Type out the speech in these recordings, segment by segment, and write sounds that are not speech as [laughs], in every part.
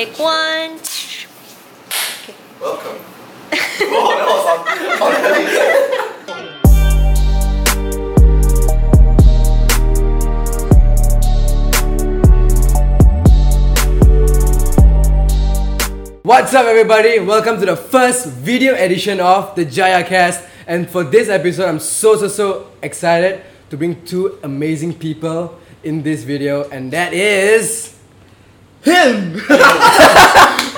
Take one. Welcome. oh, that was on, on What's up, everybody? Welcome to the first video edition of the Jaya Cast. And for this episode, I'm so so so excited to bring two amazing people in this video, and that is him. [laughs]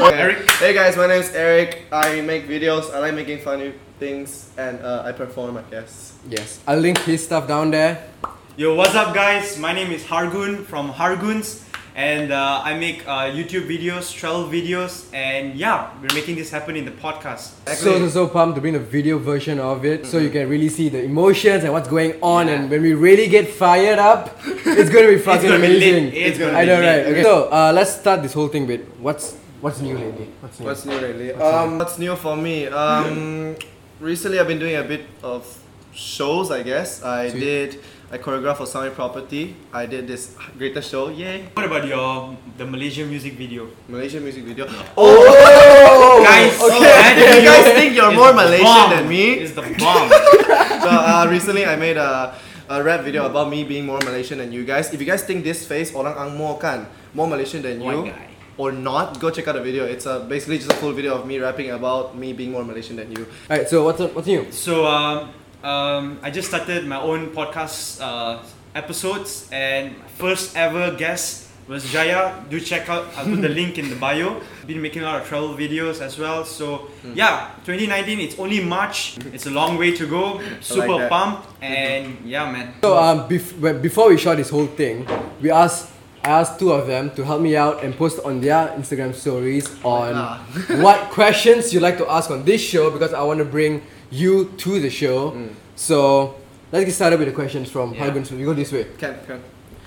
Eric. Hey guys, my name is Eric. I make videos. I like making funny things, and uh, I perform. I guess. yes, I'll link his stuff down there. Yo, what's up, guys? My name is Hargun from Harguns, and uh, I make uh, YouTube videos, travel videos, and yeah, we're making this happen in the podcast. So so so pumped to bring the video version of it, so you can really see the emotions and what's going on. Yeah. And when we really get fired up, [laughs] it's gonna be fucking gonna be lit. amazing. It's gonna I be know, right? Okay. So uh, let's start this whole thing with what's what's new lately. What's new? What's new lately? Um, what's new for me? Um, recently I've been doing a bit of shows. I guess I Sweet. did. I choreographed for Sunway Property. I did this greatest show. Yay! What about your the Malaysian music video? Malaysian music video. Oh, Guys, okay. that you guys think you're more Malaysian bomb. than me? Is the bomb. [laughs] so uh, recently I made a, a rap video about me being more Malaysian than you guys. If you guys think this face orang angmo kan more Malaysian than White you guy. or not, go check out the video. It's uh, basically just a full video of me rapping about me being more Malaysian than you. Alright, so what's up? What's new? so um, um, I just started my own podcast uh, episodes, and first ever guest was Jaya. Do check out. I'll put the [laughs] link in the bio. Been making a lot of travel videos as well. So yeah, 2019. It's only March. [laughs] It's a long way to go. Super that. pumped, and yeah, man. So um, bef- before we shot this whole thing, we asked I asked two of them to help me out and post on their Instagram stories on [laughs] what questions you'd like to ask on this show because I want to bring you to the show. So let's get started with the questions from Yeah. Hargun. So we go this way. Can, can.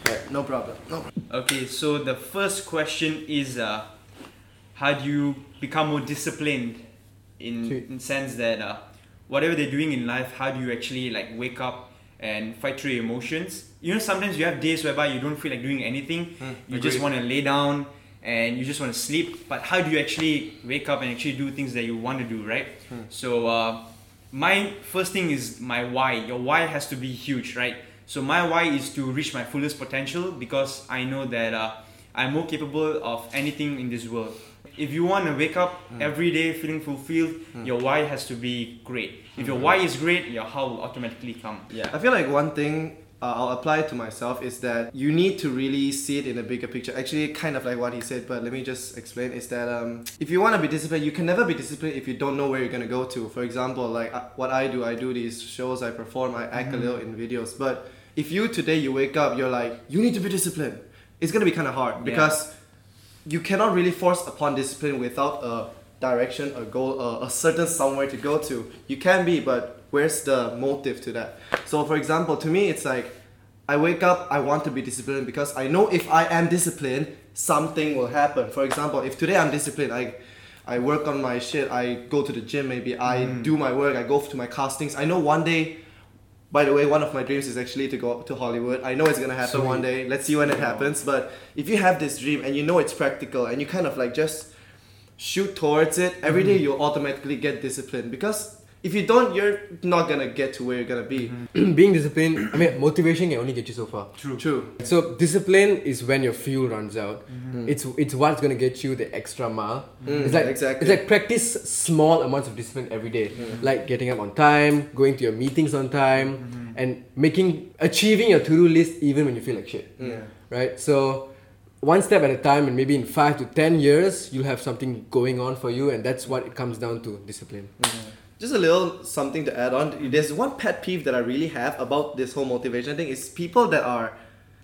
Right, no problem. No problem. Okay, so the first question is uh, how do you become more disciplined in Sweet. in sense that uh, whatever they're doing in life, how do you actually like wake up and fight through your emotions? You know, sometimes you have days whereby you don't feel like doing anything. you just want to lay down and you just want to sleep. But how do you actually wake up and actually do things that you want to do, right? So uh, my first thing is my why. Your why has to be huge, right? So my why is to reach my fullest potential because I know that uh, I'm more capable of anything in this world. If you want to wake up hmm. every day feeling fulfilled, hmm. your why has to be great. If your hmm. why is great, your how will automatically come. Yeah. I feel like one thing uh, I'll apply to myself is that you need to really see it in a bigger picture. Actually, kind of like what he said, but let me just explain is that um, if you want to be disciplined, you can never be disciplined if you don't know where you're going to go to. For example, like uh, what I do, I do these shows, I perform, I act a little in videos. But if you today you wake up, you're like, you need to be disciplined, it's going to be kind of hard because you cannot really force upon discipline without a direction, a goal, a, a certain somewhere to go to. You can be, but where's the motive to that? So, for example, to me, it's like I wake up, I want to be disciplined because I know if I am disciplined, something will happen. For example, if today I'm disciplined, I I work on my shit, I go to the gym, maybe I hmm. do my work, I go to my castings. I know one day. By the way, one of my dreams is actually to go to Hollywood. I know it's gonna happen Sweet. one day. Let's see when it happens. But if you have this dream and you know it's practical and you kind of like just shoot towards it, every hmm. day you'll automatically get disciplined. Because if you don't, you're not gonna get to where you're gonna be. [clears throat] Being disciplined, I mean, motivation can only get you so far. True. True. So discipline is when your fuel runs out. Mm-hmm. It's it's what's gonna get you the extra mile. Mm-hmm. it's like exactly. it's like practice small amounts of discipline every day. Mm-hmm. like getting up on time, going to your meetings on time, and making achieving your to do list even when you feel like shit. Yeah. Right. So one step at a time, and maybe in five to ten years, you'll have something going on for you, and that's what it comes down to discipline. Just a little something to add on. There's one pet peeve that I really have about this whole motivation thing is people that are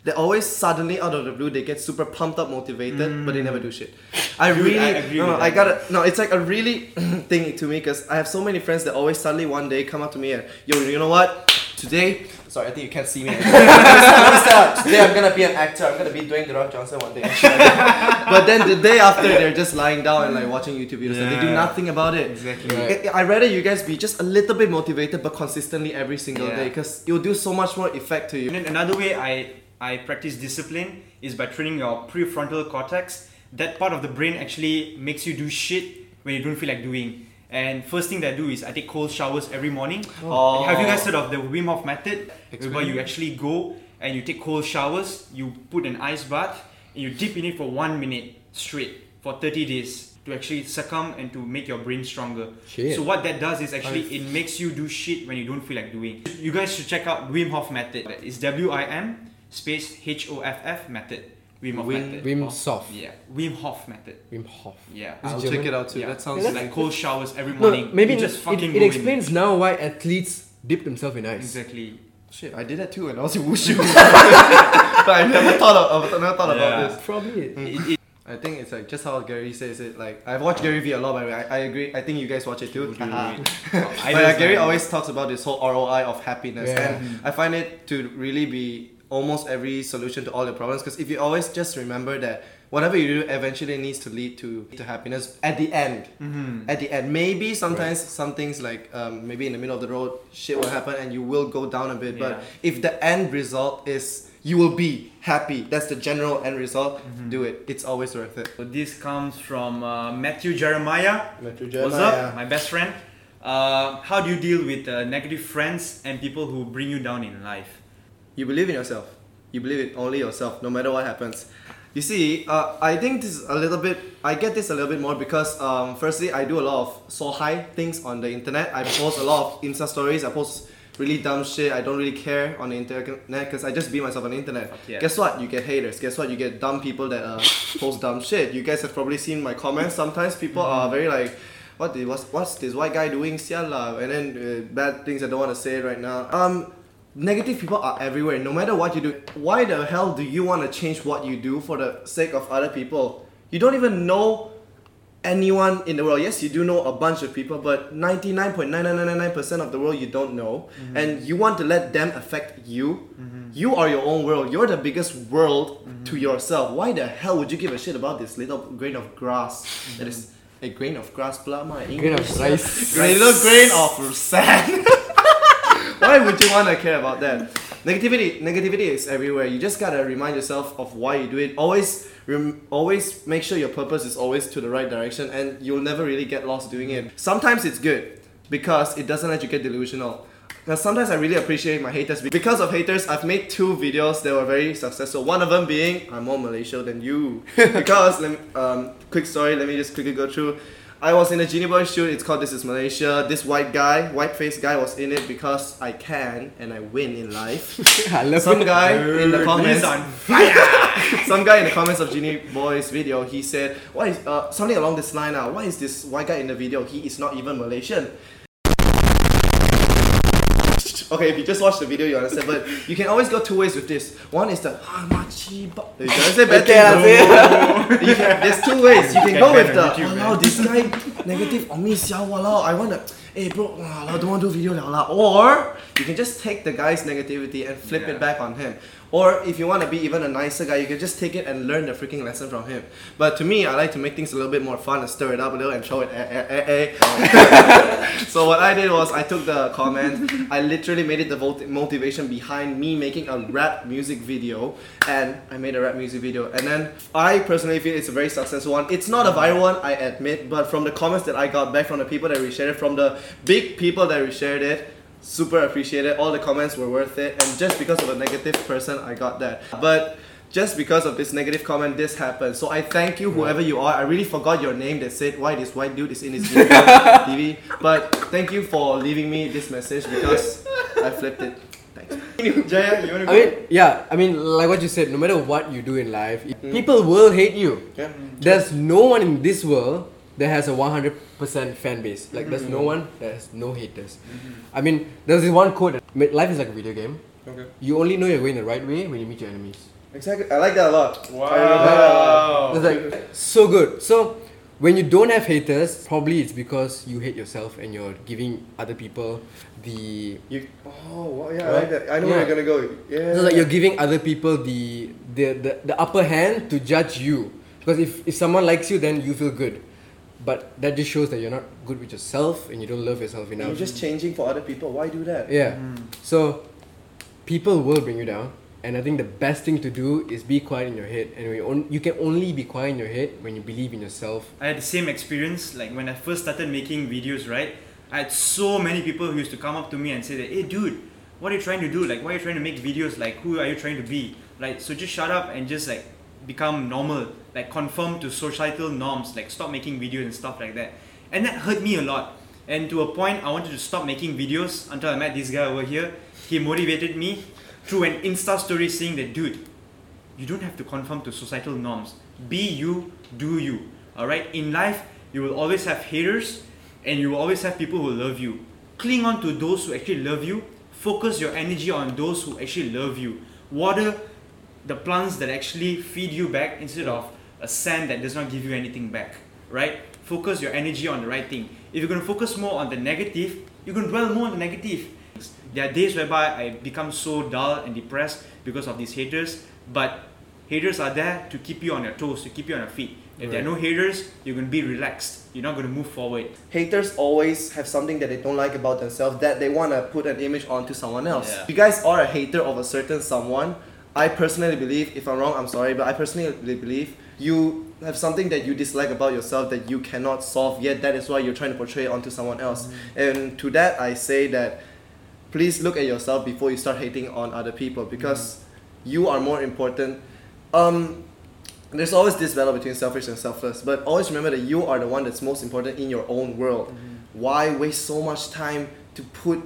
they always suddenly out of the blue they get super pumped up motivated but they never do shit. I really I agree no, I gotta no it's like a really [clears throat] thing to me because I have so many friends that always suddenly one day come up to me and yo you know what today sorry I think you can't see me [laughs] today I'm gonna be an actor I'm gonna be Dwayne The Rock Johnson one day and shit like that. but then the day after they're just lying down and like watching YouTube videos and they do nothing about it Exactly. Right. I- I'd rather you guys be just a little bit motivated but consistently every single Yeah. day because it'll do so much more effect to you. And then another way I, I practice discipline is by training your prefrontal cortex that part of the brain actually makes you do shit when you don't feel like doing. And first thing that I do is I take cold showers every morning. Oh. Uh, have you guys heard of the Wim Hof method? Explain. Where you actually go and you take cold showers, you put an ice bath, and you dip in it for one minute straight for 30 days to actually succumb and to make your brain stronger. Shit. So what that does is actually it makes you do shit when you don't feel like doing. You guys should check out Wim Hof method. It's W I M space H O F F method. Wim Hof Wim- method. Wim Sof. Yeah, Wim Hof method. Wim Hof. Yeah. I'll German? check it out too. Yeah. That sounds Yeah, like like cold showers every No, morning. maybe you just it, fucking it go in. explains now why athletes dip themselves in ice. Exactly. shit. I did that too and I was in wushu, [laughs] but I never thought of, I never thought Yeah. about this. Probably. It- mm. it- I think it's like just how Gary says it. Like I've watched Gary Vee a lot, by the way. I, I agree. I think you guys watch it too. do Haha. [laughs] it. But Idols, Gary always talks about this whole ROI of happiness, Yeah. and I find it to really be almost every solution to all your problems. Because if you always just remember that whatever you do eventually needs to lead to to happiness at the end. Mhm. At the end, maybe sometimes some things like um, maybe in the middle of the road, shit will happen, and you will go down a bit. Yeah. But if the end result is you will be happy, that's the general end result. Mm-hmm. Do it. It's always worth it. So this comes from uh, Matthew Jeremiah. Metro What's up, my best friend? Uh, how do you deal with uh, negative friends and people who bring you down in life? You believe in yourself. You believe in only yourself, no matter what happens. You see, uh, I think this is a little bit. I get this a little bit more because, um, firstly, I do a lot of so high things on the internet. I post a lot of Insta stories. I post really dumb shit. I don't really care on the internet because I just be myself on the internet. Yeah. Guess what? You get haters. Guess what? You get dumb people that uh, post dumb shit. You guys have probably seen my comments. Sometimes people are very like, what the, what's, what's this white guy doing? Sia lah. And then uh, bad things I don't want to say right now. Um, negative people are everywhere. No matter what you do, why the hell do you want to change what you do for the sake of other people? You don't even know anyone in the world. Yes, you do know a bunch of people, but 99.9999% of the world you don't know. Mm-hmm. And you want to let them affect you. Mm-hmm. You are your own world. You're the biggest world mm-hmm. to yourself. Why the hell would you give a shit about this little grain of grass that is a grain of grass, blah, my Grain of rice. [laughs] Little grain of sand. [laughs] why would you want to care about that? Negativity, negativity is everywhere. You just gotta remind yourself of why you do it. Always, rem- always make sure your purpose is always to the right direction, and you'll never really get lost doing it. Sometimes it's good because it doesn't let you get delusional. Now, sometimes I really appreciate my haters. Because of haters, I've made two videos that were very successful. One of them being I'm more Malaysia than you. [laughs] because, um, quick story, let me just quickly go through. I was in a Jinnyboy shoot, it's called This is Malaysia. This white guy, white faced guy was in it because I can and I win in life. [laughs] I love Some guy in the comments, on fire. [laughs] some guy in the comments of Jinnyboy's video, he said, "Why is uh, something along this line? Uh, why is this white guy in the video? He is not even Malaysian." Okay, if you just watch the video, you understand. But you can always go two ways with this. One is the ah machi ba. Did I say [laughs] bad Okay. No. [laughs] You can, there's two ways. You can go with the YouTube, walao this guy negative on me, xiao walao. I wanna, hey bro, walao, don't want to do video lah. Or you can just take the guy's negativity and flip it back on him. Or if you want to be even a nicer guy, you can just take it and learn the freaking lesson from him. But to me, I like to make things a little bit more fun and stir it up a little and show it. Eh, eh, eh, eh. [laughs] so what I did was I took the comment, I literally made it the motivation behind me making a rap music video, and I made a rap music video. And then I personally feel it's a very successful one. It's not a viral one, I admit, but from the comments that I got back from the people that reshared it, from the big people that reshared it, super appreciated. All the comments were worth it, and just because of a negative person, I got that. But just because of this negative comment, this happened. So I thank you, whoever you are. I really forgot your name that said why this white dude is in his video [laughs] TV. But thank you for leaving me this message because I flipped it. Thanks. Jaya, you wanna go? I mean, yeah, I mean, like what you said, no matter what you do in life, mm. people will hate you. Yeah. There's no one in this world that has a 100% fan base. Like, there's no mm-hmm. one that has no haters. I mean, there's this one quote that life is like a video game. Okay. You only know you're going the right way when you meet your enemies. Exactly. I like that a lot. Wow. It's like so good. So when you don't have haters, probably it's because you hate yourself and you're giving other people the. You. Oh, wow, yeah, I like that. I know where you're gonna go. Yeah. It's like you're giving other people the the, the the upper hand to judge you. Because if, if someone likes you, then you feel good. But that just shows that you're not good with yourself and you don't love yourself enough. You're just changing for other people. Why do that? yeah. Hmm. So people will bring you down. And I think the best thing to do is be quiet in your head. And we on, you can only be quiet in your head when you believe in yourself. I had the same experience like when I first started making videos, right? I had so many people who used to come up to me and say that, hey dude, what are you trying to do? Like why are you trying to make videos? Like who are you trying to be? Like so just shut up and just like become normal, like conform to societal norms, like stop making videos and stuff like that. And that hurt me a lot. And to a point I wanted to stop making videos until I met this guy over here. He motivated me through an Insta story saying that dude, you don't have to conform to societal norms. Be you, do you. Alright? In life, you will always have haters and you will always have people who love you. Cling on to those who actually love you. Focus your energy on those who actually love you. Water the plants that actually feed you back instead of a sand that does not give you anything back. Right? Focus your energy on the right thing. If you're going to focus more on the negative, you're going to dwell more on the negative. There are days whereby I become so dull and depressed because of these haters, but haters are there to keep you on your toes, to keep you on your feet. If there are no haters, you're going to be relaxed. You're not going to move forward. Haters always have something that they don't like about themselves that they want to put an image onto someone else. Yeah. If you guys are a hater of a certain someone, I personally believe, if I'm wrong, I'm sorry, but I personally believe you have something that you dislike about yourself that you cannot solve yet. That is why you're trying to portray it onto someone else. Mm. And to that, I say that please look at yourself before you start hating on other people because mm. you are more important. Um, there's always this battle between selfish and selfless, but always remember that you are the one that's most important in your own world. Mm-hmm. Why waste so much time to put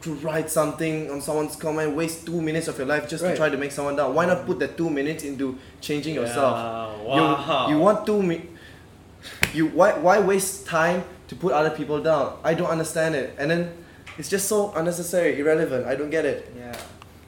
to write something on someone's comment, waste two minutes of your life just to try to make someone down? Why not put that two minutes into changing yourself? Yeah, You, wow. you want two mi- you why why waste time to put other people down? I don't understand it. And then it's just so unnecessary, irrelevant. I don't get it. Yeah.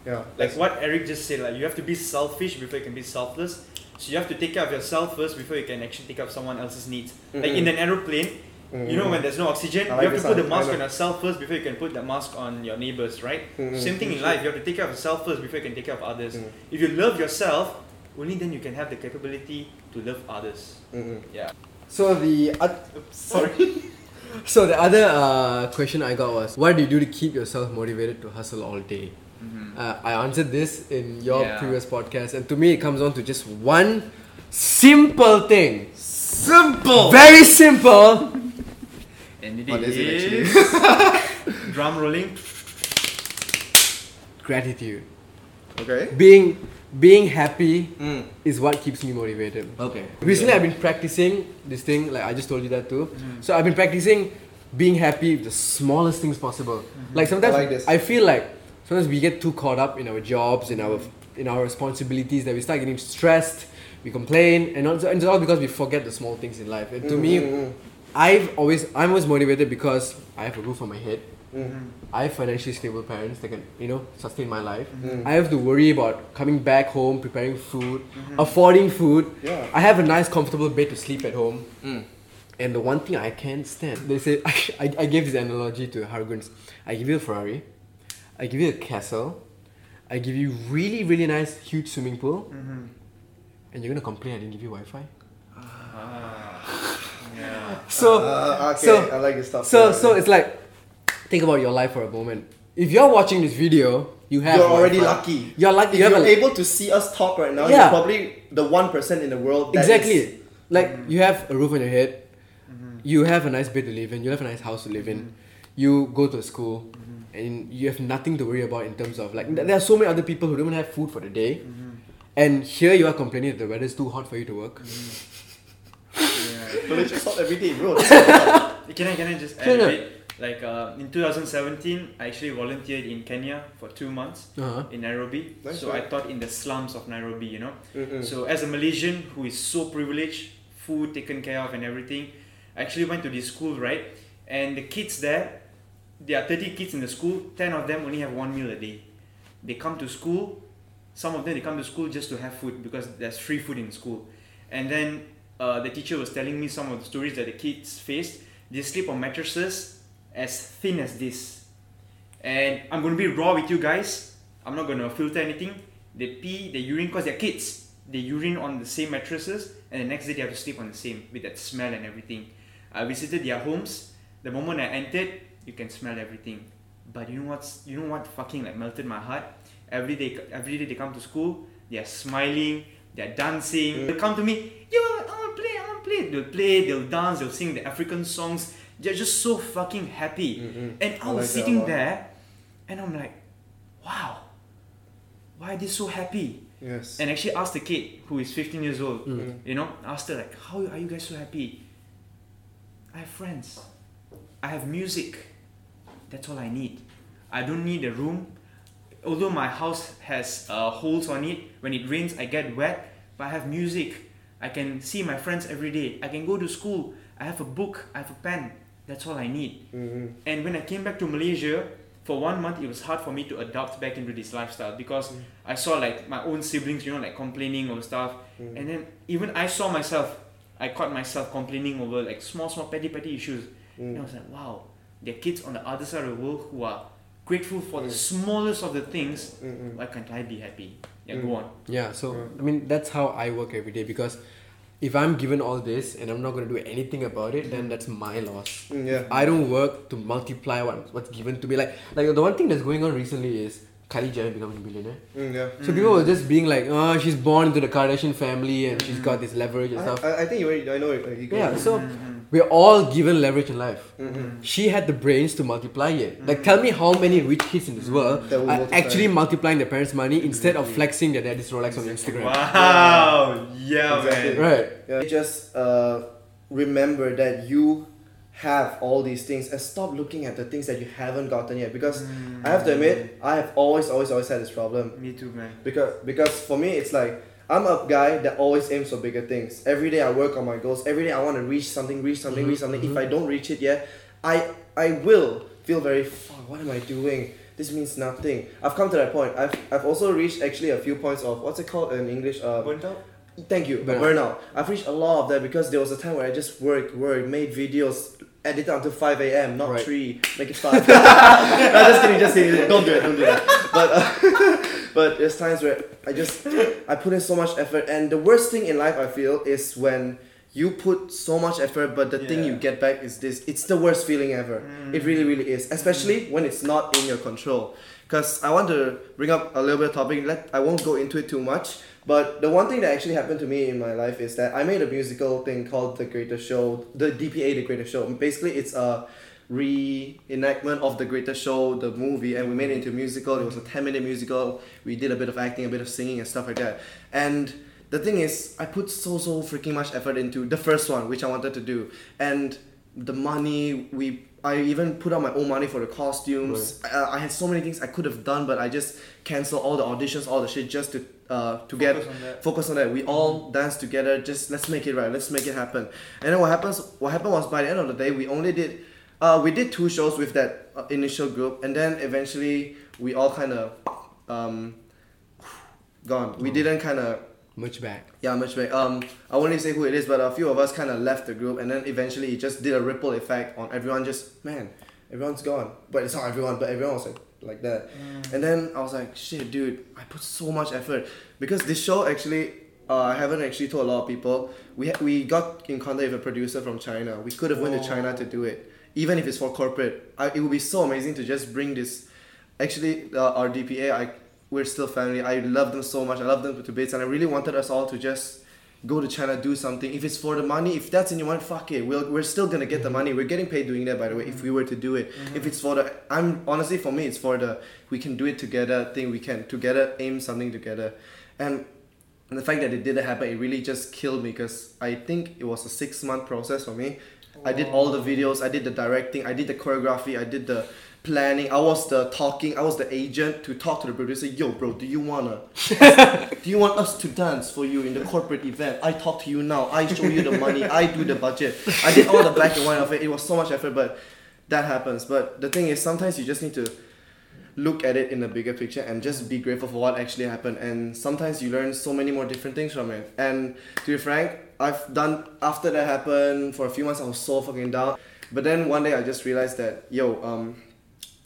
Yeah. Like what Eric just said, like you have to be selfish before you can be selfless. So you have to take care of yourself first before you can actually take care of someone else's needs. Like mm-hmm. in an aeroplane, you know when there's no oxygen, like you have to put the mask on yourself first before you can put that mask on your neighbors, right? Mhm. Same thing in life, you have to take care of yourself first before you can take care of others. Mhm. If you love yourself, only then you can have the capability to love others. Mhm. Yeah. So the oth- Sorry. [laughs] so the other uh, question I got was, what do you do to keep yourself motivated to hustle all day? Uh, I answered this in your Yeah. previous podcast, and to me, it comes down to just one simple thing. Simple. Very simple. And it What is it is- [laughs] drum rolling. Gratitude. Okay. Being being happy Mm. is what keeps me motivated. Okay. Recently, I've been practicing this thing. Like I just told you that too. So I've been practicing being happy with the smallest things possible. Like sometimes I like this. I feel like sometimes we get too caught up in our jobs, in our in our responsibilities that we start getting stressed. We complain, and, also, and it's all because we forget the small things in life. And to me, Mhm. I've always I'm always motivated because I have a roof on my head. Mhm. I have financially stable parents that can, you know, sustain my life. Mhm. I have to worry about coming back home, preparing food, affording food. Yeah. I have a nice, comfortable bed to sleep at home. Mm. And the one thing I can't stand, they say, [laughs] I, I gave this analogy to Harguns. I give you a Ferrari, I give you a castle, I give you really, really nice, huge swimming pool, and you're gonna complain I didn't give you Wi Fi? Yeah. So, Uh, okay. so- I like this stuff. so, Yeah. so it's like, think about your life for a moment. If you're watching this video, you have you're already Wi-Fi. lucky. You're lucky. If You have you're a, able to see us talk right now, Yeah. you're probably the one percent in the world. that exactly. is- Like mm. you have a roof on your head, mm-hmm. you have a nice bed to live in, you have a nice house to live in, mm-hmm. you go to school, mm-hmm. and you have nothing to worry about in terms of like th- there are so many other people who don't even have food for the day, and here you are complaining that the weather is too hot for you to work. [laughs] yeah. Malaysia's hot every day, bro. [laughs] Can I can I just add Sure, a bit? Like uh, in 2017, I actually volunteered in Kenya for two months Uh-huh. in Nairobi. Nice, so I taught in the slums of Nairobi. You know. Mm-mm. So as a Malaysian who is so privileged, food taken care of and everything, I actually went to this school, right? And the kids there, there are 30 kids in the school, 10 of them only have one meal a day. They come to school, some of them they come to school just to have food because there's free food in school. And then uh, the teacher was telling me some of the stories that the kids faced. They sleep on mattresses as thin as this. And I'm gonna be raw with you guys. I'm not gonna filter anything. They pee, they urine because they're kids. They urine on the same mattresses, and the next day they have to sleep on the same with that smell and everything. I visited their homes. The moment I entered, you can smell everything. But you know what's you know what fucking like melted my heart Every day, every day they come to school, they're smiling, they're dancing. They'll come to me, play, I wanna play. They'll play, they'll dance, they'll sing the African songs. They're just so fucking happy. Mm-mm. And I I was like sitting there, and I'm like, wow, why are they so happy? Yes. And actually asked the kid who is 15 years old, Mm. you know, asked her like, how are you guys so happy? I have friends. I have music. That's all I need. I don't need a room. Although my house has uh, holes on it, when it rains I get wet, but I have music. I can see my friends every day. I can go to school. I have a book. I have a pen. That's all I need. Mhm. And when I came back to Malaysia, for one month it was hard for me to adopt back into this lifestyle because Mm. I saw like my own siblings, you know, like complaining over stuff. Mm. And then even I saw myself, I caught myself complaining over like small, small petty, petty issues. And I Mm. was like, wow, there are kids on the other side of the world who are grateful for the Mm. smallest of the things. Why can't I be happy? Yeah, Mm. go on. Yeah, so Yeah. I mean that's how I work every day because if I'm given all this and I'm not gonna do anything about it, then that's my loss. Mm, yeah. I don't work to multiply what what's given to me. Like like the one thing that's going on recently is Kylie Jenner becoming a billionaire. Mm, yeah. So people were just being like, oh, she's born into the Kardashian family and she's got this leverage and I, stuff. I, I think you already, I know it. You. Yeah, so. We're all given leverage in life. Mhm. She had the brains to multiply it. Like, tell me how many rich kids in this world That will are multiply. actually multiplying their parents' money instead of flexing their daddy's Rolex on Instagram. Wow, yeah, Exactly. man. Right. Yeah. Just uh, remember that you have all these things and stop looking at the things that you haven't gotten yet. Because I have to admit, I have always, always, always had this problem. Me too, man. Because because for me, it's like I'm a guy that always aims for bigger things. Every day I work on my goals. Every day I want to reach something, reach something, reach something. If I don't reach it yet, I I will feel very fuck. What am I doing? This means nothing. I've come to that point. I've I've also reached actually a few points of what's it called in English? Uh, Burnt out? Thank you. Burnout. Burnout. I've reached a lot of that because there was a time where I just worked, worked, made videos, edit until 5 a.m., not Right. 3. Make it 5. [laughs] no, just kidding, just kidding. Don't do it, don't do that. But, uh, [laughs] but there's times where I just, [laughs] I put in so much effort. And the worst thing in life, I feel, is when you put so much effort, but the thing you get back is this. It's the worst feeling ever. It really, mm. really is. Especially mm. when it's not in your control. Because I want to bring up a little bit of topic. Let I won't go into it too much. But the one thing that actually happened to me in my life is that I made a musical thing called The Greatest Show, the DPA, The Greatest Show. Basically, it's a reenactment of The Greatest Show, the movie, and we made it into a musical. It was a 10 minute musical. We did a bit of acting, a bit of singing, and stuff like that. And the thing is, I put so, so freaking much effort into the first one, which I wanted to do. And the money, we I even put out my own money for the costumes. I, I had so many things I could have done, but I just canceled all the auditions, all the shit, just to uh to get Focus on that. focus on that. We all danced together. Just let's make it right. Let's make it happen. And then what happens? What happened was by the end of the day, we only did, uh, we did two shows with that uh, initial group, and then eventually we all kind of, um, gone. We didn't kind of Much back. yeah, much back. Um, I won't really say who it is, but a few of us kind of left the group, and then eventually it just did a ripple effect on everyone. Just man, everyone's gone. But it's not everyone, but everyone was like like that. And then I was like, shit, dude, I put so much effort because this show actually. Uh, I haven't actually told a lot of people. We ha- we got in contact with a producer from China. We could have went to China to do it, even if it's for corporate. I, it would be so amazing to just bring this. Actually, uh, our DPA, I we're still family. I love them so much. I love them to bits, and I really wanted us all to just go to China, do something. If it's for the money, if that's in your mind, fuck it. We'll, we're still gonna get the money. We're getting paid doing that, by the way. If we were to do it, if it's for the, I'm honestly for me, it's for the we can do it together thing. We can together aim something together, and. And the fact that it didn't happen, it really just killed me because I think it was a six month process for me. I did all the videos, I did the directing, I did the choreography, I did the planning. I was the talking, I was the agent to talk to the producer. Yo, bro, do you wanna? [laughs] do you want us to dance for you in the corporate event? I talk to you now. I show you the money. I do the budget. I did all the black and white of it. It was so much effort, but that happens. But the thing is, sometimes you just need to look at it in the bigger picture and just be grateful for what actually happened. And sometimes you learn so many more different things from it. And to be frank, I've done after that happened for a few months. I was so fucking down. But then one day I just realized that yo, um,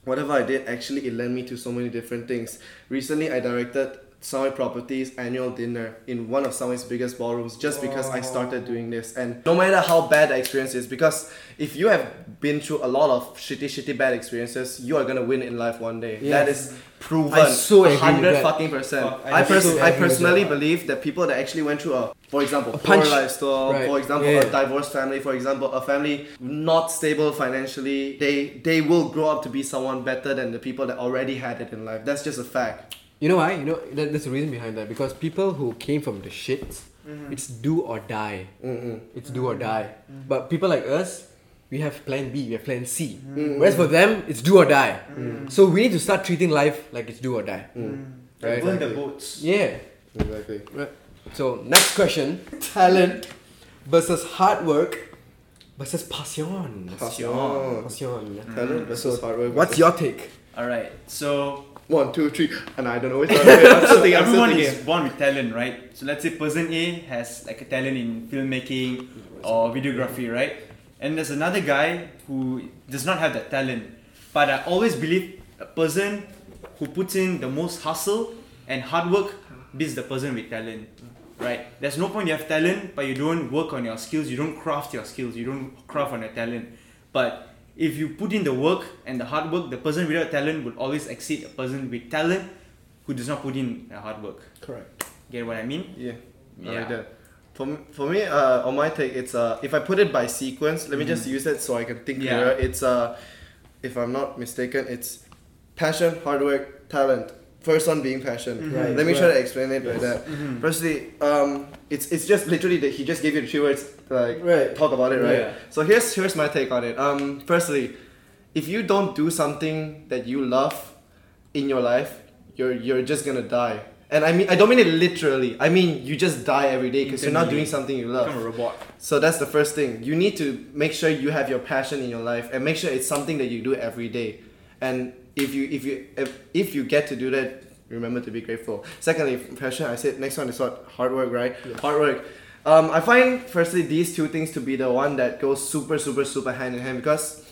whatever I did actually it led me to so many different things. Recently I directed Sunway Properties annual dinner in one of Sunway's biggest ballrooms just because I started doing this. And no matter how bad the experience is, because if you have been through a lot of shitty, shitty bad experiences, you are gonna win in life one day. That Yes. is proven. I so hundred fucking percent. Fuck, I I, pers- so I personally that. believe that people that actually went through a, for example, A poor lifestyle, Right. for example, Yeah. a divorced family, for example, a family not stable financially, they they will grow up to be someone better than the people that already had it in life. That's just a fact. You know why? You know that, there's a reason behind that because people who came from the shits, mm-hmm. it's do or die. Mm-mm. It's do or die. Mm-hmm. But people like us, we have plan B, we have plan C. Mm. Whereas for them, it's do or die. So we need to start treating life like it's do or die. Mm. Right? Burn the boats. Yeah. Exactly. Right. So next question: [laughs] talent versus hard work versus passion. Passion. Passion. Talent versus hard work. What's your take? Alright, so one, two, three? And I don't know [laughs] which one. Wait, I'm still thinking, I'm everyone is born with talent, right? So let's say person A has like a talent in filmmaking or videography, right? And there's another guy who does not have that talent. But I always believe a person who puts in the most hustle and hard work beats the person with talent. Right? There's no point you have talent but you don't work on your skills, you don't craft your skills, you don't craft on your talent. But if you put in the work and the hard work, the person without talent would always exceed a person with talent who does not put in the hard work. Correct. Get what I mean? Yeah. I Yeah. like that. For, me- for me, uh, on my take, it's uh, if I put it by sequence, let me just use it so I can think Mm-hmm. Yeah. clearer. It's uh, if I'm not mistaken, it's passion, hard work, talent. First one being passion. Mm-hmm. Right, Let me try to explain it like that. Firstly, um, it's it's just literally that he just gave you the three words to, like Right. talk about it, right? Yeah. So here's here's my take on it. Um, firstly, if you don't do something that you love in your life, you're you're just gonna die. And I mean I don't mean it literally. I mean you just die every day because you're not doing something you love. Become a love. robot. So that's the first thing. You need to make sure you have your passion in your life and make sure it's something that you do every day. And if you if you if, if you get to do that, remember to be grateful. Secondly, passion. I said next one is what hard work, right? Hard work. Um, I find firstly these two things to be the one that goes super super super hand in hand because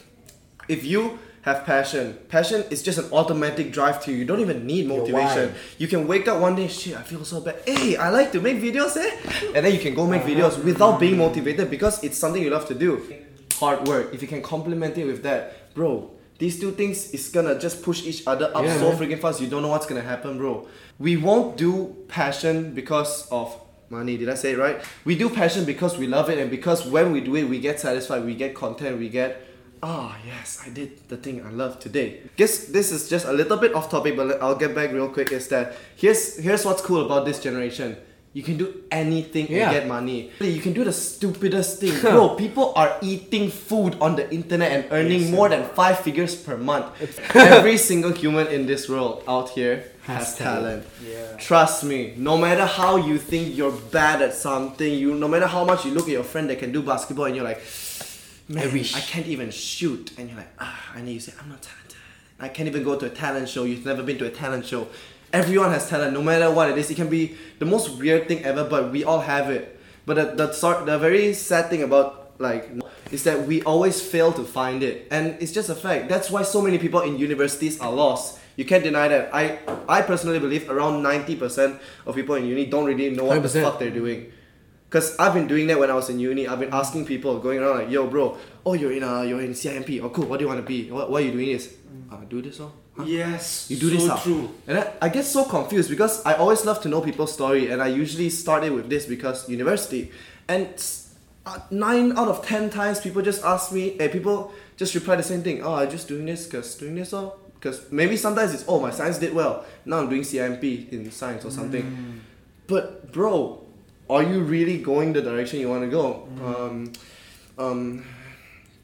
if you have passion, passion is just an automatic drive to you. You don't even need motivation. You can wake up one day, shit, I feel so bad. Hey, I like to make videos, eh? And then you can go make videos without being motivated because it's something you love to do. Hard work. If you can complement it with that, bro, these two things is gonna just push each other up Yeah, so man. freaking fast. You don't know what's gonna happen, bro. We won't do passion because of money. Did I say it right? We do passion because we love it and because when we do it, we get satisfied, we get content, we get Ah, yes, I did the thing I love today. Guess this is just a little bit off topic, but I'll get back real quick. Is that here's here's what's cool about this generation. You can do anything Yeah. and get money. You can do the stupidest thing, [laughs] bro. People are eating food on the internet and earning more than five figures per month. [laughs] Every single human in this world out here has, Has talent. talent. Yeah. Trust me. No matter how you think you're bad at something, you no matter how much you look at your friend that can do basketball and you're like, man, wish." I can't even shoot. And you're like, ah, and you say, I'm not talented. I can't even go to a talent show. You've never been to a talent show. Everyone has talent, no matter what it is. It can be the most weird thing ever, but we all have it. But the, the sort, the very sad thing about like is that we always fail to find it, and it's just a fact. That's why so many people in universities are lost. You can't deny that. I I personally believe around ninety percent of people in uni don't really know what the 100%. fuck they're doing. Cause I've been doing that when I was in uni. I've been asking people, going around like, "Yo, bro, oh you're in uh you're in CIMP. Oh, cool. What do you want to be? What, why are you doing this? Uh, do this, oh. Huh? Yes. You do so this, true. And I, I get so confused because I always love to know people's story, and I usually start it with this because university, and uh, nine out of ten times people just ask me, and people just reply the same thing. Oh, I'm just doing this because doing this, oh, because maybe sometimes it's oh my science did well. Now I'm doing CIMP in science or something. But bro, are you really going the direction you want to go? Um, um,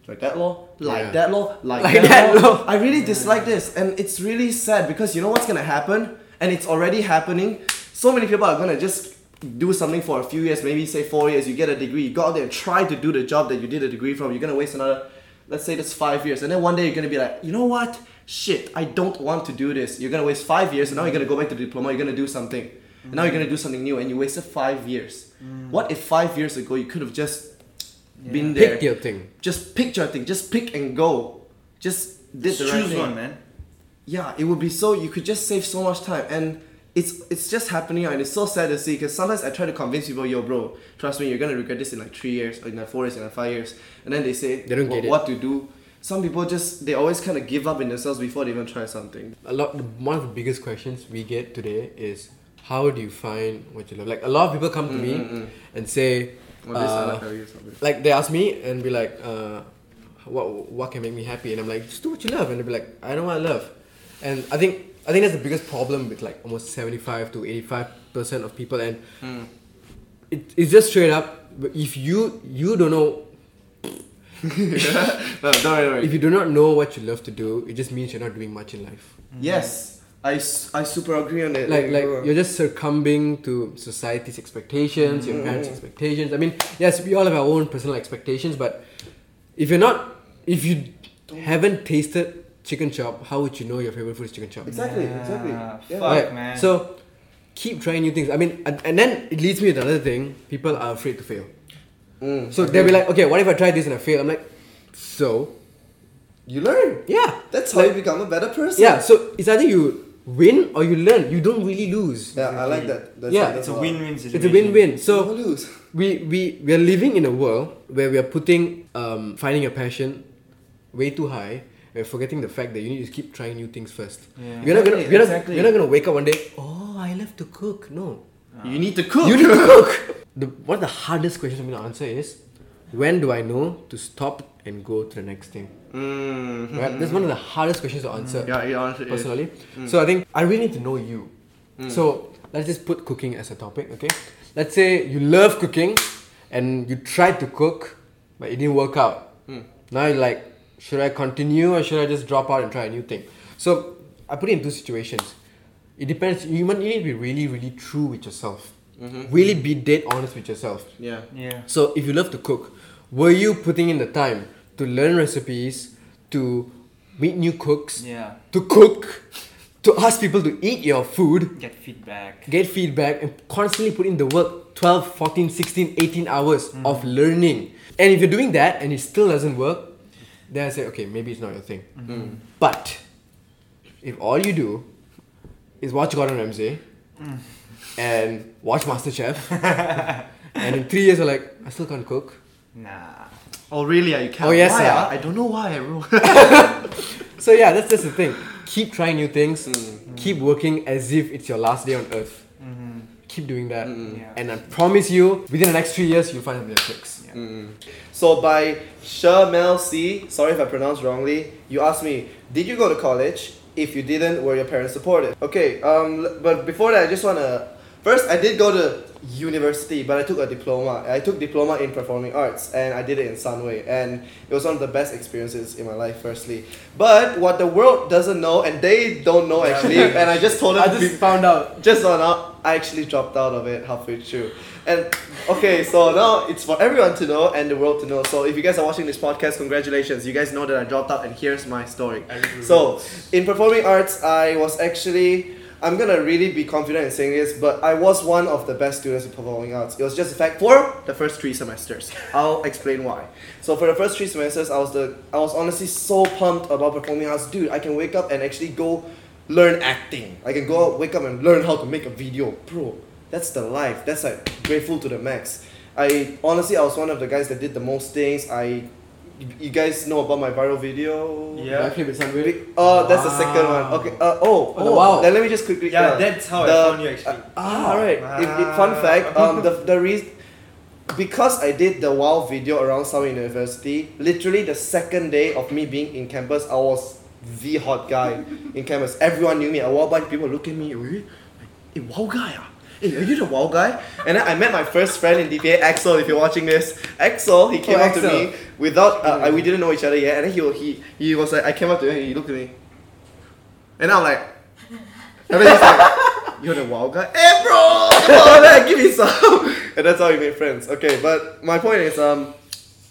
like that law, like Yeah. that law, like, Like that, that law. law. I really dislike this, and it's really sad because you know what's gonna happen, and it's already happening. So many people are gonna just do something for a few years, maybe say four years. You get a degree, you go out there and try to do the job that you did a degree from. You're gonna waste another, let's say that's five years, and then one day you're gonna be like, you know what? Shit, I don't want to do this. You're gonna waste five years, and now you're gonna go back to the diploma. You're gonna do something, and now you're gonna do something new, and you wasted five years. Mm. What if five years ago you could have just been there? Pick your thing. just pick your thing, just pick and go. Just did Just the right choose thing. one, man. Yeah, it would be so you could just save so much time and it's it's just happening and it's so sad to see because sometimes I try to convince people, yo, bro, trust me, you're gonna regret this in like three years or in like four years, in like five years, and then they say They don't "Wha- get it. what to do. Some people just they always kind of give up in themselves before they even try something. a lot one of the biggest questions we get today is how do you find what you love? Like a lot of people come to me and say Well, uh, like how you something. like they ask me and be like uh, what what can make me happy? And i'm like just do what you love. And they'll be like i don't know what i love. And i think i think that's the biggest problem with like almost 75 to 85 percent of people. And it, it's just straight up if you you don't know [laughs] no, don't worry, don't worry. if you do not know what you love to do it just means you're not doing much in life. Yes, I, s- I super agree on it. like like you're just succumbing to society's expectations, your parents' expectations. I mean, yes, we all have our own personal expectations, but if you're not, if you haven't tasted chicken chop, how would you know your favorite food is chicken chop? exactly, Yeah, exactly. Yeah. fuck. Right. man. So keep trying new things. I mean, and, and then it leads me to another thing. People are afraid to fail. Mm, So they'll be like, okay, what if I try this and I fail? I'm like, so you learn. yeah, That's how Like- you become a better person. yeah. So it's either you win or you learn. You don't really lose. Yeah, I like that. That's Yeah. that's It's a win-win situation. It's a win-win. So lose. [laughs] we we we are living in a world where we are putting um, finding a passion way too high. We're forgetting the fact that you need to keep trying new things first. Yeah. You're not gonna Exactly, you're not, exactly. you're not gonna wake up one day. Oh, I love to cook. No, You need to cook. you need to cook. [laughs] The one of the hardest questions I'm gonna answer is, when do I know to stop and go to the next thing? Mm. Right? That's one of the hardest questions to answer Yeah, it honestly is. personally. Mm. So I think I really need to know you. Mm. So let's just put cooking as a topic, okay? Let's say you love cooking and you tried to cook, but it didn't work out. Mm. Now you're like, should I continue or should I just drop out and try a new thing? So I put it in two situations. It depends. You might- you need to be really, really true with yourself. Mm-hmm. Really be dead honest with yourself. Yeah. Yeah. So if you love to cook, were you putting in the time to learn recipes, to meet new cooks, Yeah. to cook, to ask people to eat your food, Get feedback. get feedback, and constantly put in the work 12, 14, 16, 18 hours hmm. of learning. And if you're doing that and it still doesn't work, then I say, okay, maybe it's not your thing. Hmm. Hmm. But if all you do is watch Gordon Ramsay and watch MasterChef, [laughs] and in three years you're like, I still can't cook. Nah. Oh really? ah, You can't. Oh, yes, Why, sir. ah? I don't know why, bro. [laughs] So yeah, that's just the thing. Keep trying new things. Keep working as if it's your last day on earth. Keep doing that, Yeah. and I promise you, within the next three years, you'll find something that clicks. so by Shermel C, sorry if I pronounced wrongly, you asked me, did you go to college? If you didn't, were your parents supportive? Okay, um, but before that, I just wanna. First, I did go to university, but I took a diploma. I took diploma in performing arts, and I did it in Sunway, and it was one of the best experiences in my life. Firstly, but what the world doesn't know, and they don't know actually, and I just told them. [laughs] I just found out. just found out I actually dropped out of it halfway through. And okay, so now it's for everyone to know and the world to know. So if you guys are watching this podcast, congratulations. You guys know that I dropped out and here's my story. So in performing arts, I was actually I'm gonna really be confident in saying this, but I was one of the best students in performing arts. It was just a fact for the first three semesters. [laughs] I'll explain why. So for the first three semesters, I was the I was honestly so pumped about performing arts, dude. I can wake up and actually go learn acting. I can go out, wake up and learn how to make a video, bro. That's the life. That's like grateful to the max. I honestly, I was one of the guys that did the most things. I, you, you guys know about my viral video. Yeah. Backflip with Sunway. Oh, that's the second one. Okay. Uh, oh, Oh, oh. wow. Then let me just quickly. Yeah, uh, that's how the- I found you actually. Ah, right. If, if, fun fact, [laughs] um, the the reason because I did the WoW video around Sunway University, literally the second day of me being in campus, I was the hot guy in campus. Everyone knew me. A while back, people look at me, really? Hey, WoW guy, ah? Hey, are you the WoW guy? And then I met my first friend in DPA, Axel. If you're watching this, Axel, he came Oh, up to me without uh, we didn't know each other yet, and then he he he was like, I came up to him, and he looked at me, and I'm like, and then he's like, [laughs] You're the wild guy? Hey bro! [laughs] then give me some! [laughs] and that's how we made friends. Okay, but my point is um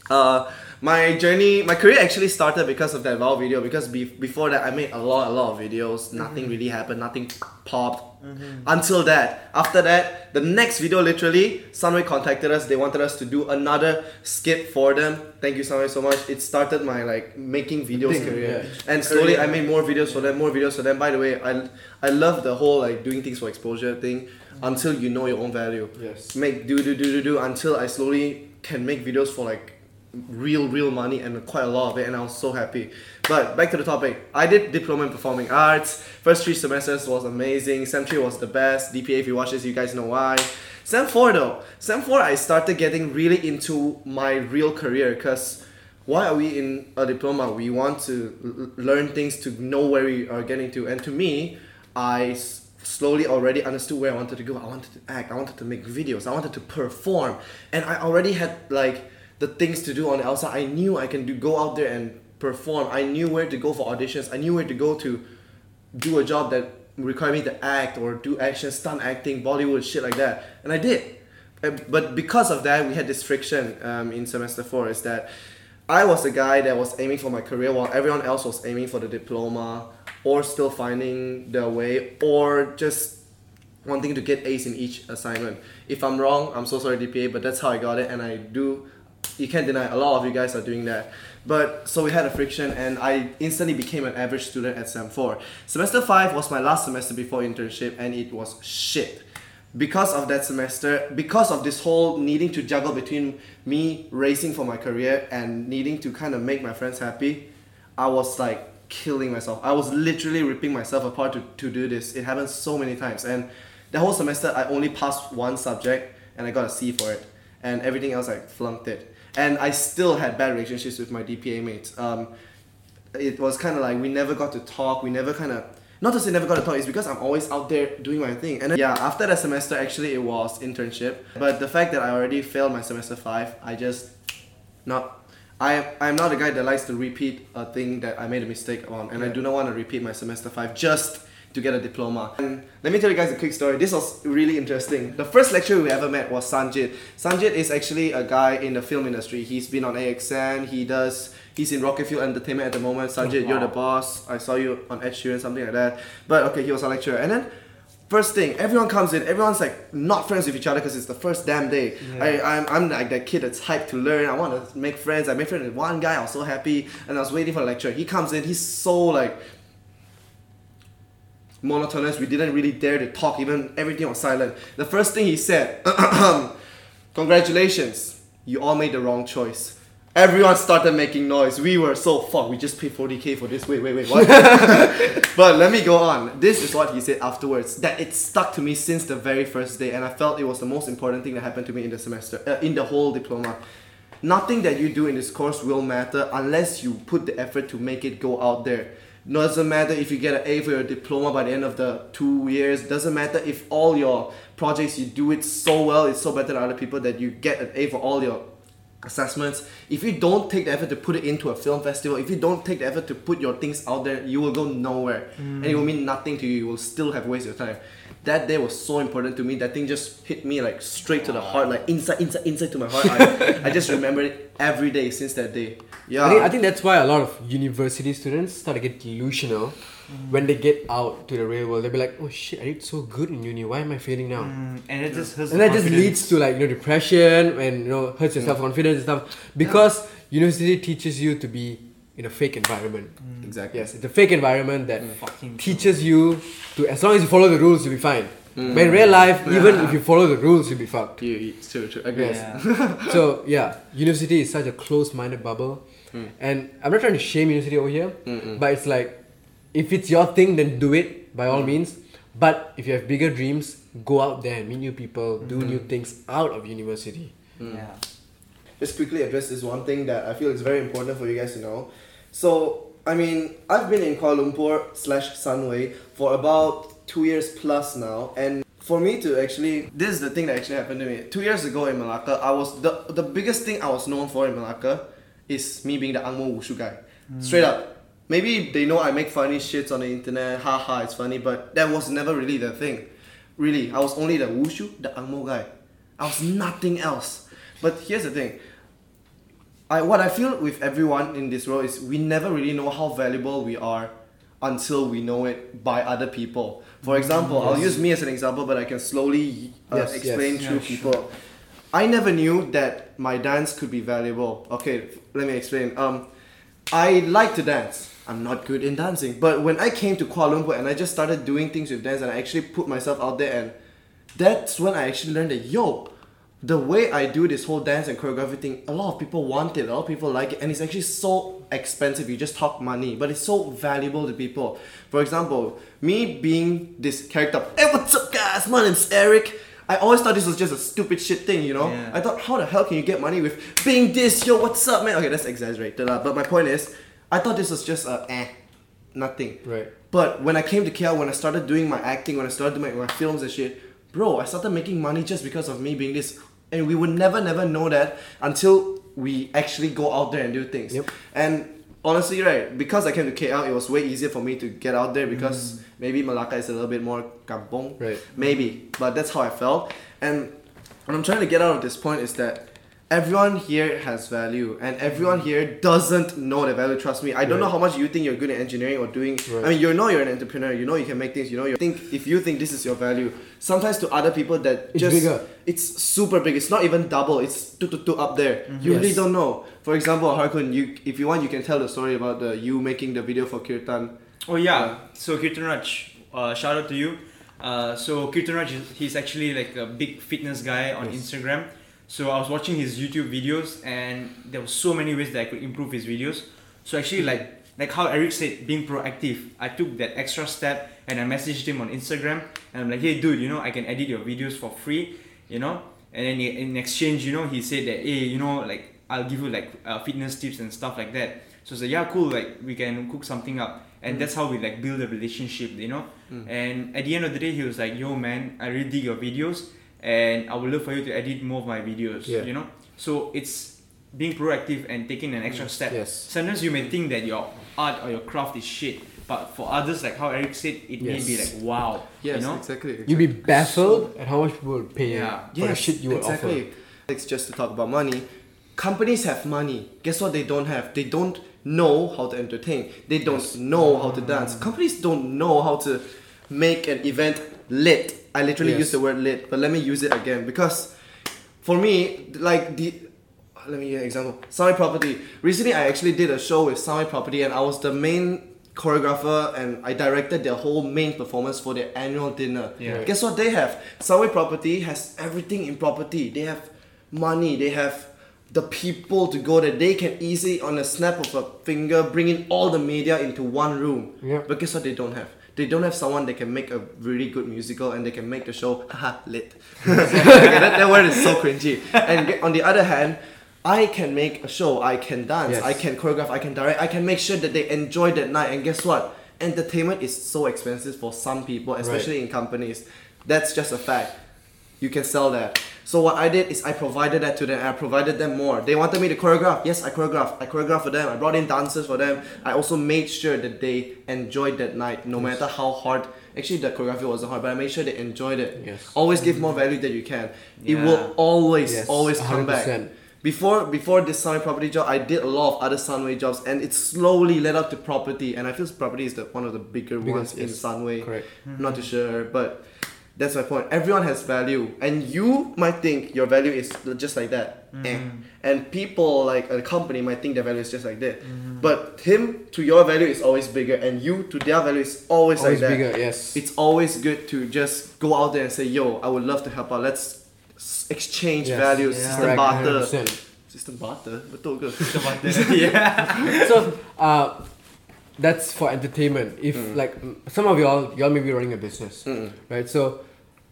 uh my journey, my career actually started because of that Val video. Because be- before that, I made a lot, a lot of videos. Nothing mm-hmm. really happened. Nothing popped. Mm-hmm. Until that, after that, the next video, literally, Sunway contacted us. They wanted us to do another skit for them. Thank you, Sunway, so much. It started my like making videos Thing, career, yeah. and slowly I made more videos for them, more videos for them. By the way, I I love the whole like doing things for exposure thing. Mm-hmm. Until you know your own value Yes. make do do do do do until I slowly can make videos for like real real money and quite a lot of it and I was so happy. But back to the topic. I did diploma in performing arts. First three semesters was amazing. Sem 3 was the best. DPA if you watch this you guys know why. Sem 4 though. Sem 4 I started getting really into my real career because why are we in a diploma? We want to l- learn things to know where we are getting to. And to me, I s- slowly already understood where I wanted to go. I wanted to act. I wanted to make videos. I wanted to perform. And I already had like the things to do on the outside. I knew I can do go out there and perform. I knew where to go for auditions. I knew where to go to do a job that required me to act or do action, stunt acting, Bollywood, shit like that. And I did. But because of that, we had this friction um, in semester four. Is that I was the guy that was aiming for my career while everyone else was aiming for the diploma or still finding their way or just wanting to get A's in each assignment. If I'm wrong, I'm so sorry DPA, but that's how I got it and I do you can't deny a lot of you guys are doing that. But so we had a friction and I instantly became an average student at SEM 4. Semester 5 was my last semester before internship and it was shit. Because of that semester, because of this whole needing to juggle between me racing for my career and needing to kind of make my friends happy, I was like killing myself. I was literally ripping myself apart to, to do this. It happened so many times. And the whole semester, I only passed one subject and I got a C for it. And everything else, I flunked it. And I still had bad relationships with my DPA mates. Um, it was kind of like we never got to talk. We never kind of not to say never got to talk. It's because I'm always out there doing my thing. And then, yeah, after that semester, actually, it was internship. But the fact that I already failed my semester five, I just not. I I'm not a guy that likes to repeat a thing that I made a mistake on, and I do not want to repeat my semester five just to get a diploma. And let me tell you guys a quick story. This was really interesting. The first lecturer we ever met was Sanjit. Sanjit is actually a guy in the film industry. He's been on AXN. He does. He's in Rocket Fuel Entertainment at the moment. Sanjit, you're the boss. I saw you on Ed Sheeran, something like that. But okay, he was a lecturer. And then First thing, everyone comes in, everyone's like not friends with each other because it's the first damn day. I, I'm, I'm like that kid that's hyped to learn. I want to make friends. I made friends with one guy, I was so happy, and I was waiting for the lecture. He comes in, he's so like monotonous. We didn't really dare to talk, even everything was silent. The first thing he said, [clears throat] Congratulations, you all made the wrong choice. Everyone started making noise. We were so fuck. We just paid 40k for this. Wait, wait, wait. What? [laughs] but let me go on. This is what he said afterwards. That it stuck to me since the very first day, and I felt it was the most important thing that happened to me in the semester, uh, in the whole diploma. Nothing that you do in this course will matter unless you put the effort to make it go out there. Doesn't matter if you get an A for your diploma by the end of the two years. Doesn't matter if all your projects you do it so well, it's so better than other people that you get an A for all your assessments. If you don't take the effort to put it into a film festival, if you don't take the effort to put your things out there, you will go nowhere. And it will mm. mean nothing to you. You will still have wasted your time. That day was so important to me. That thing just hit me like straight to the heart, like inside, inside, inside to my heart. I, I just [laughs] remember it every day since that day. Yeah. I think, I think that's why a lot of university students start to get delusional when they get out to the real world. They'll be like, oh shit, I did so good in uni. Why am I failing now? Mm, and it just hurts And the that just leads to like you know depression and you know hurts your self confidence and stuff because university teaches you to be in a fake environment. Mm. exactly. Yes, it's a fake environment that mm. Fucking teaches you to as long as you follow the rules you'll be fine. Mm. But in real life, even if you follow the rules, you'll be fucked. You, you, true, true. I guess. Yeah. [laughs] so yeah, university is such a close-minded bubble, and I'm not trying to shame university over here, but it's like if it's your thing, then do it by all means. But if you have bigger dreams, go out there and meet new people, do mm-hmm. new things out of university. yeah. just quickly address this one thing that I feel is very important for you guys to know. So, I mean, I've been in Kuala Lumpur slash Sunway for about two years plus now, and for me to actually, this is the thing that actually happened to me. Two years ago in Malacca, I was the the biggest thing I was known for in Malacca is me being the Angmo Wushu guy. Hmm. Straight up. Maybe they know I make funny shits on the internet, haha, it's funny, but that was never really the thing. Really, I was only the Wushu, the Angmo guy. I was nothing else. But here's the thing. I what I feel with everyone in this world is we never really know how valuable we are until we know it by other people. For example, I'll use me as an example, but I can slowly uh, Yes, explain yes. through Yeah, people. I never knew that my dance could be valuable. Okay, let me explain. Um, I like to dance. I'm not good in dancing, but when I came to Kuala Lumpur and I just started doing things with dance and I actually put myself out there and that's when I actually learned that yo, the way I do this whole dance and choreography thing, a lot of people want it, a lot of people like it, and it's actually so expensive. You just talk money, but it's so valuable to people. For example, me being this character, hey, what's up, guys? My name's Eric. I always thought this was just a stupid shit thing, you know. Yeah. I thought, how the hell can you get money with being this? Yo, what's up, man? Okay, that's exaggerated. But my point is, I thought this was just a eh, nothing. Right. But when I came to KL, when I started doing my acting, when I started doing my, my films and shit, bro, I started making money just because of me being this. And we would never, never know that until we actually go out there and do things. Yep. And honestly, right, because I came to KL, it was way easier for me to get out there because mm. maybe Malacca is a little bit more kampong. Right. Maybe. But that's how I felt. And what I'm trying to get out of this point is that everyone here has value and everyone here doesn't know the value trust me i don't know how much you think you're good at engineering or doing Right. i mean you know you're an entrepreneur you know you can make things you know you think if you think this is your value sometimes to other people that It's just bigger. it's super big it's not even double it's two, two, two up there you really don't know for example Harguns you if you want you can tell the story about the you making the video for kirtan Oh yeah. So Kirtan Raj, uh, shout out to you. Uh, so Kirtan Raj, is- he's actually like a big fitness guy on Yes. Instagram. So I was watching his YouTube videos, and there were so many ways that I could improve his videos. So actually, like like how Eric said, being proactive, I took that extra step and I messaged him on Instagram, and I'm like, hey dude, you know, I can edit your videos for free, you know. And then in exchange, you know, he said that, hey, you know, like I'll give you like uh, fitness tips and stuff like that. So I said, yeah, cool, like we can cook something up. And that's how we like build a relationship, you know. And at the end of the day, he was like, yo, man, I really dig your videos, and I would love for you to edit more of my videos, Yeah. you know. So it's being proactive and taking an extra step. Yes. Sometimes you may think that your art or your craft is shit, but for others, like how Eric said, it may be like wow, yes you know. exactly You'd be baffled at how much people will pay Yeah. for the shit you will exactly. offer. It's just to talk about money. Companies have money. Guess what they don't have? They don't know how to entertain. They don't know how to dance. Companies don't know how to make an event lit. I literally Yes. use the word lit, but let me use it again because for me, like the let me give you an example. Sunway Property. Recently, I actually did a show with Sunway Property, and I was the main choreographer, and I directed their whole main performance for their annual dinner. Yeah. Guess what they have? Sunway Property has everything in property. They have money. They have the people to go there. They can easily, on a snap of a finger, bring in all the media into one room. Yeah. But guess what they don't have? They don't have someone that can make a really good musical and they can make the show haha lit. [laughs] that, that word is so cringy. And on the other hand, I can make a show, I can dance, Yes. I can choreograph, I can direct, I can make sure that they enjoy that night. And guess what? Entertainment is so expensive for some people, especially in companies. That's just a fact. You can sell that. So what I did is I provided that to them. I provided them more. They wanted me to choreograph. Yes, I choreographed. I choreographed for them. I brought in dancers for them. I also made sure that they enjoyed that night, no matter how hard. Actually, the choreography wasn't hard, but I made sure they enjoyed it. Yes. Always give mm. more value than you can. It will always, Yes, always come back. 100%. Before before this Sunway property job, I did a lot of other Sunway jobs, and it slowly led up to property. And I feel property is the one of the bigger Biggest, ones in. Sunway. Correct. Not too sure, but that's my point. Everyone has value, and you might think your value is just like that, eh. and people like a company might think their value is just like that. But him to your value is always bigger, and you to their value is always, Always like that. bigger, yes. It's always good to just go out there and say, "Yo, I would love to help out. Let's exchange Yes. values, Yeah. system barter." 100%. System barter, betul ke? System barter. [laughs] [laughs] yeah. so uh, that's for entertainment. If Mm. like mm, some of y'all, y'all may be running a business, right? So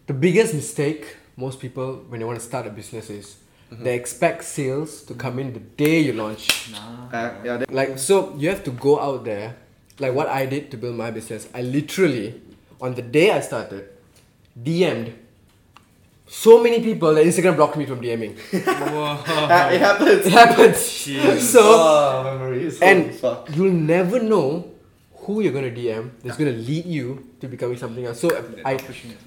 the biggest mistake most people when they want to start a business is Mm-hmm. they expect sales to come in the day you launch. Uh, yeah, that- Like so, you have to go out there. Like what I did to build my business, I literally on the day I started, DM'd so many people that Instagram blocked me from DMing. Uh, [laughs] it happens. It happens. Jeez. So oh, memories. and fuck. you'll never know who you're gonna DM that's gonna lead you to becoming something else. So I,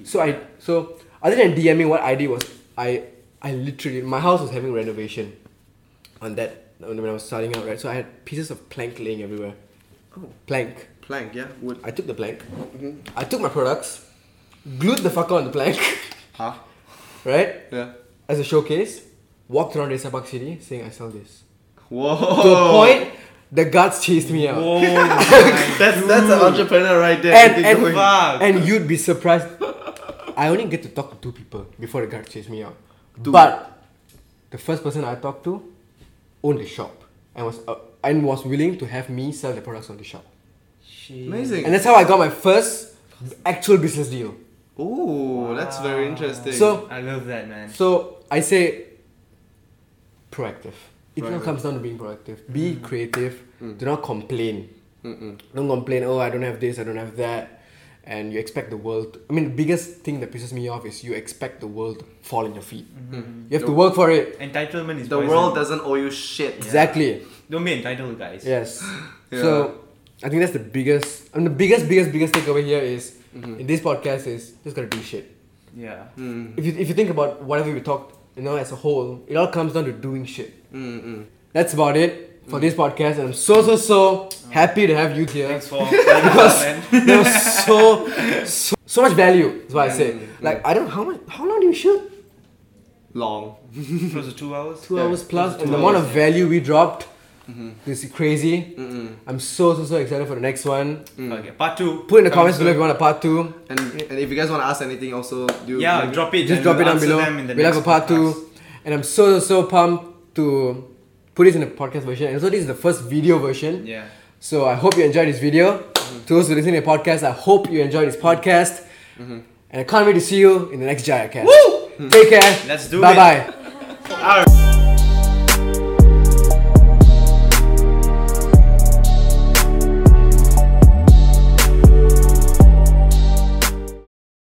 so I, so other than DMing, what I did was I, I literally my house was having renovation on that when I was starting out, right? So I had pieces of plank laying everywhere. Oh. Plank. Plank, yeah, wood. I took the plank. I took my products, glued the fucker on the plank, Huh? Right? Yeah. As a showcase. Walked around Desa Park City saying I sell this. Whoa. To a point, the guards chased me out. Whoa, [laughs] That's that's an entrepreneur right there. And and, going. And you'd be surprised. I only get to talk to two people before the guards chased me out. But the first person I talked to owned the shop and was uh, and was willing to have me sell the products on the shop. Amazing. And that's how I got my first actual business deal. Ooh, that's very interesting. So I love that, man. so I say proactive. It all comes down to being proactive. Be mm. creative. Mm. Do not complain. Mm-mm. Don't complain, oh, I don't have this, I don't have that. And you expect the world. I mean, the biggest thing that pisses me off is you expect the world to fall in your feet. Mm-hmm. Mm. You have to work for it. Entitlement is the poison. world doesn't owe you shit. Exactly. Don't be entitled, guys. Yes. [gasps] Yeah. So, I think that's the biggest, I mean, the biggest, biggest, biggest takeaway here is Mm-hmm. in this podcast is just gotta do shit. Yeah. Mm. If you, if you think about whatever we talked, you know, as a whole, it all comes down to doing shit. Mm-mm. That's about it Mm. for this podcast, and I'm so, so, so happy to have you here. Thanks for [laughs] man. [laughs] there was so, so so much value. That's why I say. Mm, Like I don't how much how long do you shoot? Long. [laughs] Close to two hours. Two Yeah, hours plus, two and the amount of value we dropped. Mm-hmm. This is crazy. Mm-mm. I'm so so so excited for the next one. Mm. Okay, part two. Put in the comments below if you want a part two. And and if you guys want to ask anything, also do. Yeah, let drop it. Just drop it we'll down below. them in the We'll have a part podcast. two. And I'm so so so pumped to put this in a podcast version. And so this is the first video version. Yeah. So I hope you enjoyed this video. Mm-hmm. To those who listen to the podcast, I hope you enjoyed this podcast. Mm-hmm. And I can't wait to see you in the next Jaya Cast. Woo! Take care. Let's do it. bye it. bye. Alright.